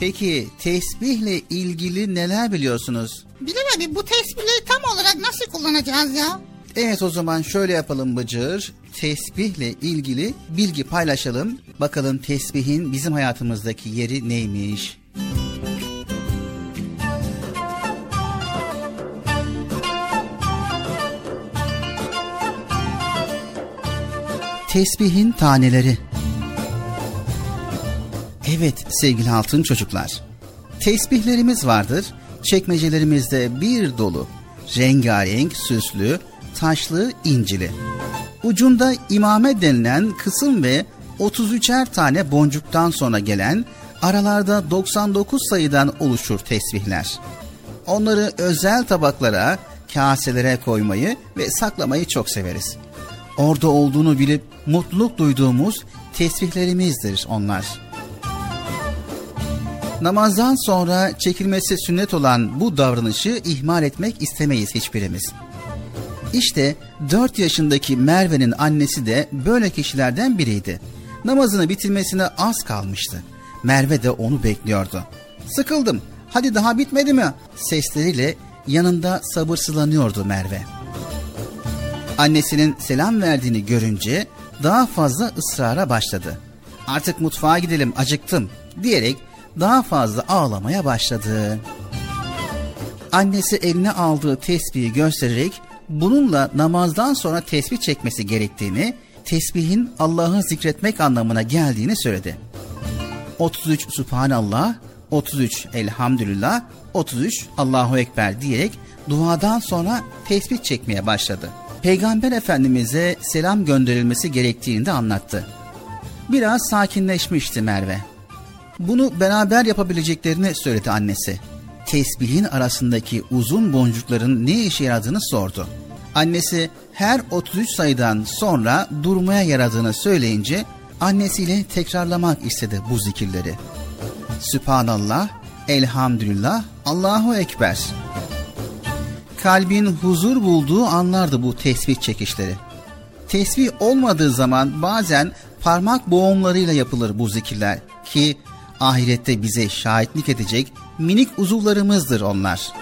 Peki, tesbihle ilgili neler biliyorsunuz? Bilal abi bu tesbihleri tam olarak nasıl kullanacağız ya? Evet o zaman şöyle yapalım Bıcır. Tesbihle ilgili bilgi paylaşalım. Bakalım tesbihin bizim hayatımızdaki yeri neymiş? Tesbihin taneleri. Evet sevgili altın çocuklar. Tesbihlerimiz vardır. Çekmecelerimizde bir dolu. Rengarenk, süslü, taşlı, incili. Ucunda imame denilen kısım ve 33'er tane boncuktan sonra gelen aralarda 99 sayıdan oluşur tesbihler. Onları özel tabaklara, kaselere koymayı ve saklamayı çok severiz. Orada olduğunu bilip mutluluk duyduğumuz tesbihlerimizdir onlar. Namazdan sonra çekilmesi sünnet olan bu davranışı ihmal etmek istemeyiz hiçbirimiz. İşte 4 yaşındaki Merve'nin annesi de böyle kişilerden biriydi. Namazını bitirmesine az kalmıştı. Merve de onu bekliyordu. Sıkıldım, hadi daha bitmedi mi? Sesleriyle yanında sabırsızlanıyordu Merve. Annesinin selam verdiğini görünce daha fazla ısrara başladı. Artık mutfağa gidelim acıktım diyerek daha fazla ağlamaya başladı. Annesi eline aldığı tesbihi göstererek bununla namazdan sonra tesbih çekmesi gerektiğini, tesbihin Allah'ı zikretmek anlamına geldiğini söyledi. 33 Subhanallah, 33 Elhamdülillah, 33 Allahu Ekber diyerek duadan sonra tesbih çekmeye başladı. Peygamber Efendimiz'e selam gönderilmesi gerektiğini de anlattı. Biraz sakinleşmişti Merve. Bunu beraber yapabileceklerini söyledi annesi. Tesbihin arasındaki uzun boncukların ne işe yaradığını sordu. Annesi her 33 sayıdan sonra durmaya yaradığını söyleyince annesiyle tekrarlamak istedi bu zikirleri. Sübhanallah, Elhamdülillah, Allahu Ekber. Kalbin huzur bulduğu anlardı bu tesbih çekişleri. Tesbih olmadığı zaman bazen parmak boğumlarıyla yapılır bu zikirler ki ahirette bize şahitlik edecek minik uzuvlarımızdır onlar.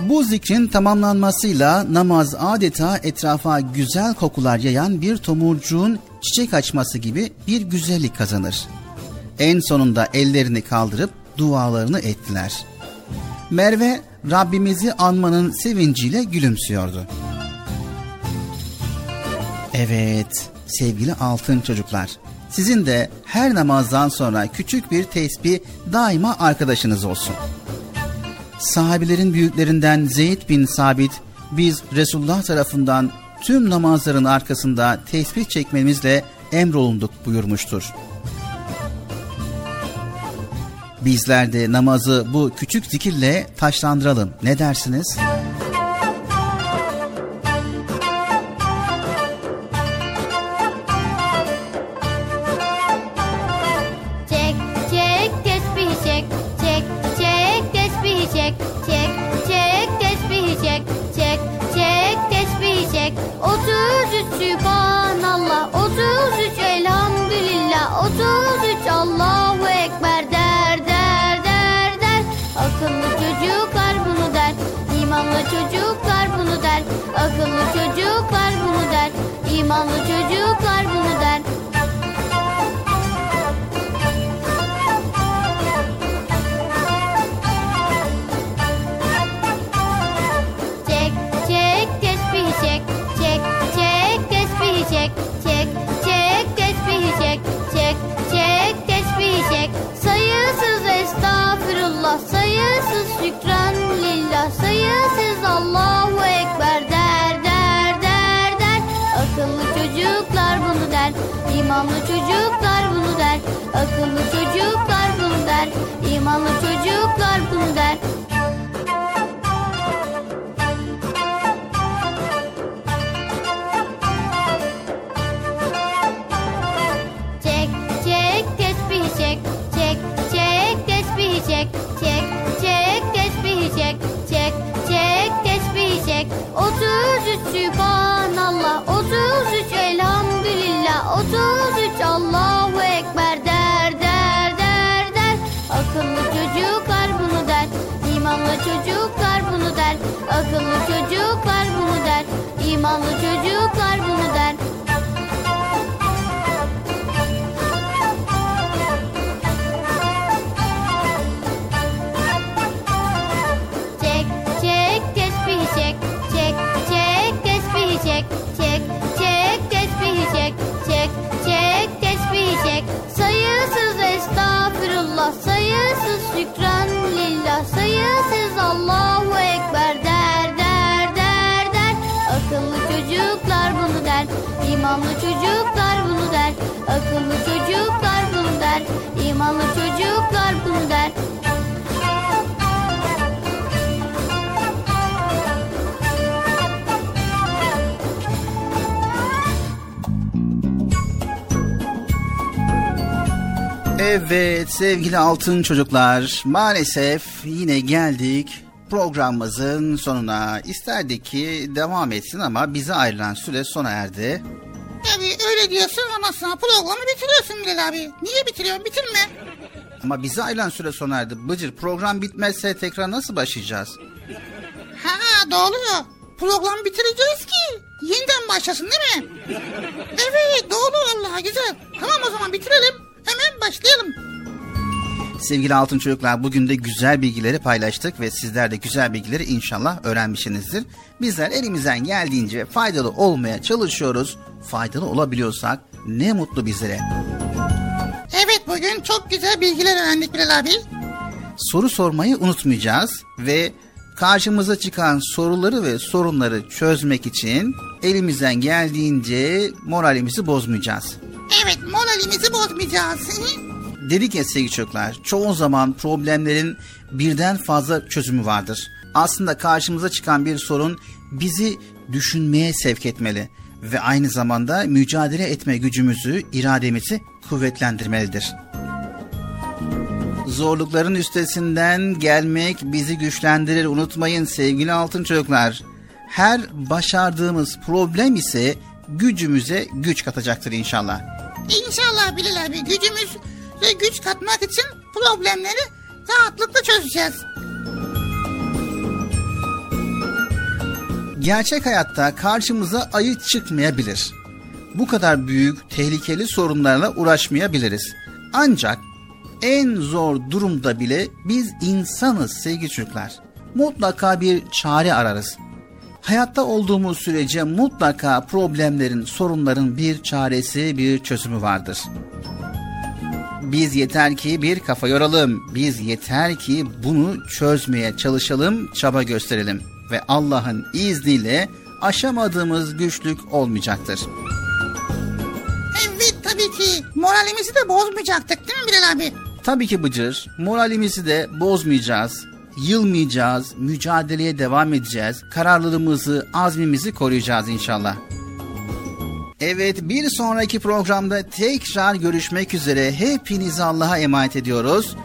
Bu zikrin tamamlanmasıyla namaz adeta etrafa güzel kokular yayan bir tomurcuğun çiçek açması gibi bir güzellik kazanır. En sonunda ellerini kaldırıp dualarını ettiler. Merve Rabbimizi anmanın sevinciyle gülümsüyordu. Evet sevgili altın çocuklar sizin de her namazdan sonra küçük bir tesbih daima arkadaşınız olsun. Sahabilerin büyüklerinden Zeyd bin Sabit biz Resulullah tarafından tüm namazların arkasında tesbih çekmemizle emrolunduk buyurmuştur. Bizler de namazı bu küçük zikirle taşlandıralım. Ne dersiniz? Çek Evet sevgili altın çocuklar maalesef yine geldik programımızın sonuna. İsterdik ki devam etsin ama bize ayrılan süre sona erdi. Tabii öyle diyorsun ama sana programı bitiriyorsun Bilal abi. Niye bitiriyorsun? Bitirme. Ama bize ayrılan süre sona erdi. Bıcır program bitmezse tekrar nasıl başlayacağız? Ha doğru. Programı bitireceğiz ki yeniden başlasın değil mi? Evet doğru vallahi güzel. Tamam o zaman bitirelim. Hemen başlayalım. Sevgili altın çocuklar bugün de güzel bilgileri paylaştık ve sizler de güzel bilgileri inşallah öğrenmişsinizdir. Bizler elimizden geldiğince faydalı olmaya çalışıyoruz. Faydalı olabiliyorsak ne mutlu bizlere. Evet bugün çok güzel bilgiler öğrendik Bilal abi. Soru sormayı unutmayacağız ve karşımıza çıkan soruları ve sorunları çözmek için elimizden geldiğince moralimizi bozmayacağız. Evet moralimizi bozmayacağız. Dedik ya sevgili çocuklar, çoğu zaman problemlerin birden fazla çözümü vardır. Aslında karşımıza çıkan bir sorun bizi düşünmeye sevk etmeli ve aynı zamanda mücadele etme gücümüzü, irademizi kuvvetlendirmelidir. Zorlukların üstesinden gelmek bizi güçlendirir unutmayın sevgili altın çocuklar. Her başardığımız problem ise gücümüze güç katacaktır inşallah. İnşallah Bilal abi gücümüz ve güç katmak için problemleri rahatlıkla çözeceğiz. Gerçek hayatta karşımıza ayı çıkmayabilir. Bu kadar büyük, tehlikeli sorunlarla uğraşmayabiliriz. Ancak en zor durumda bile biz insanız sevgili çocuklar. Mutlaka bir çare ararız. Hayatta olduğumuz sürece mutlaka problemlerin, sorunların bir çaresi, bir çözümü vardır. Biz yeter ki bir kafa yoralım. Biz yeter ki bunu çözmeye çalışalım, çaba gösterelim ve Allah'ın izniyle aşamadığımız güçlük olmayacaktır. Evet tabii ki moralimizi de bozmayacaktık değil mi Bilal abi? Tabii ki Bıcır, moralimizi de bozmayacağız, yılmayacağız, mücadeleye devam edeceğiz, kararlılığımızı, azmimizi koruyacağız inşallah. Evet bir sonraki programda tekrar görüşmek üzere hepinizi Allah'a emanet ediyoruz.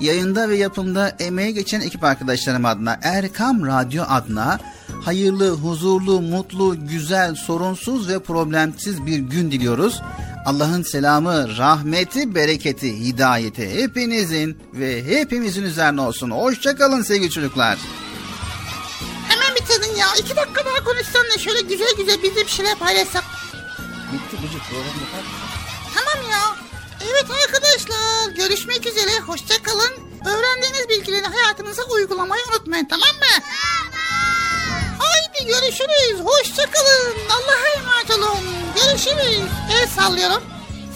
Yayında ve yapımda emeği geçen ekip arkadaşlarım adına Erkam Radyo adına hayırlı, huzurlu, mutlu, güzel, sorunsuz ve problemsiz bir gün diliyoruz. Allah'ın selamı, rahmeti, bereketi, hidayeti hepinizin ve hepimizin üzerine olsun. Hoşçakalın sevgili çocuklar. Hemen bitirdin ya. İki dakika daha konuşsan da şöyle güzel güzel biz de bir şeyler paylaşsak. Bitti Bıcır program yapar Tamam ya. Evet arkadaşlar görüşmek üzere. Hoşça kalın. Öğrendiğiniz bilgileri hayatınıza uygulamayı unutmayın tamam mı? Haydi görüşürüz. Hoşça kalın. Allah'a emanet olun. Görüşürüz. El sallıyorum.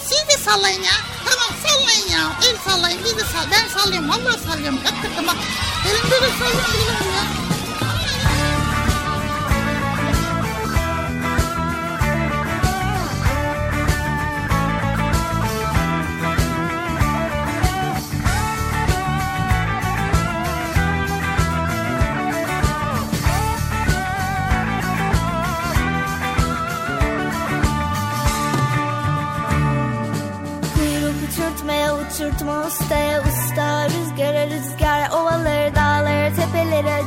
Siz de sallayın ya. Tamam sallayın ya. El sallayın. Biz de sall. Ben sallıyorum. Vallahi sallıyorum. Hakikaten bak. Elimde de sallıyorum ya.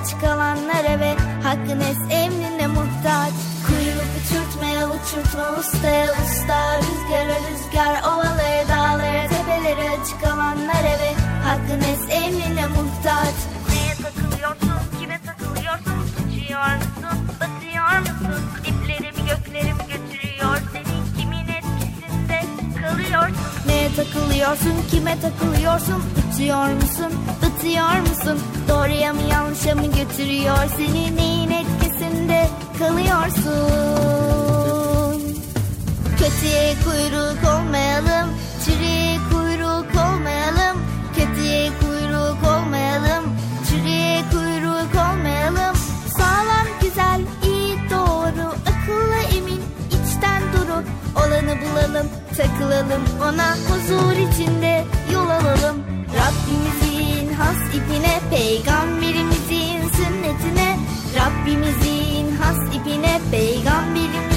aç kalanlar eve Hakkınız emrine muhtaç. Kuyruk uçurtmaya uçurtma ustaya usta. Rüzgara rüzgar ovalara dağlara tepelere açık alanlar eve Hakkınız emrine muhtaç. Neye takılıyorsun kime takılıyorsun? Sıçıyor musun batıyor musun? Diplerimi göklerimi götürüyor. Seni kimin etkisinde kalıyorsun? Neye takılıyorsun kime takılıyorsun? Uçuyor musun batıyor musun? Doğruya mı yanlışa mı götürüyor? Seni neyin etkisinde kalıyorsun? Kötüye kuyruk olmayalım Çürüye kuyruk olmayalım. Kötüye kuyruk olmayalım Çürüye kuyruk olmayalım. Sağlam güzel iyi doğru Akıllı emin içten duru. Olanı bulalım takılalım Ona huzur içinde yol alalım. Rabbimizin has ipine Peygamberimizin sünnetine Rabbimizin has ipine Peygamberimizin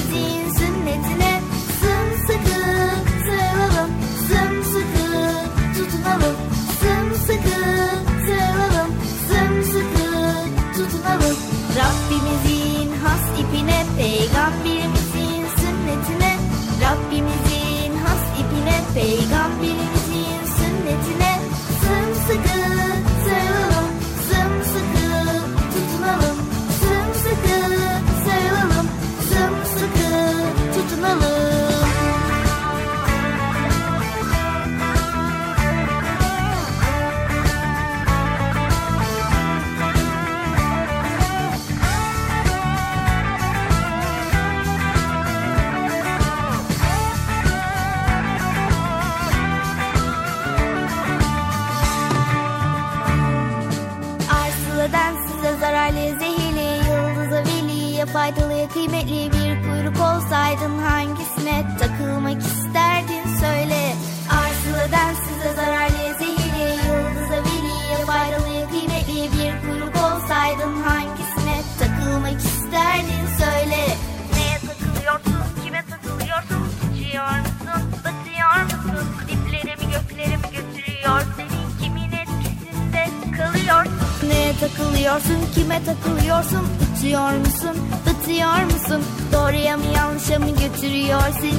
götürüyor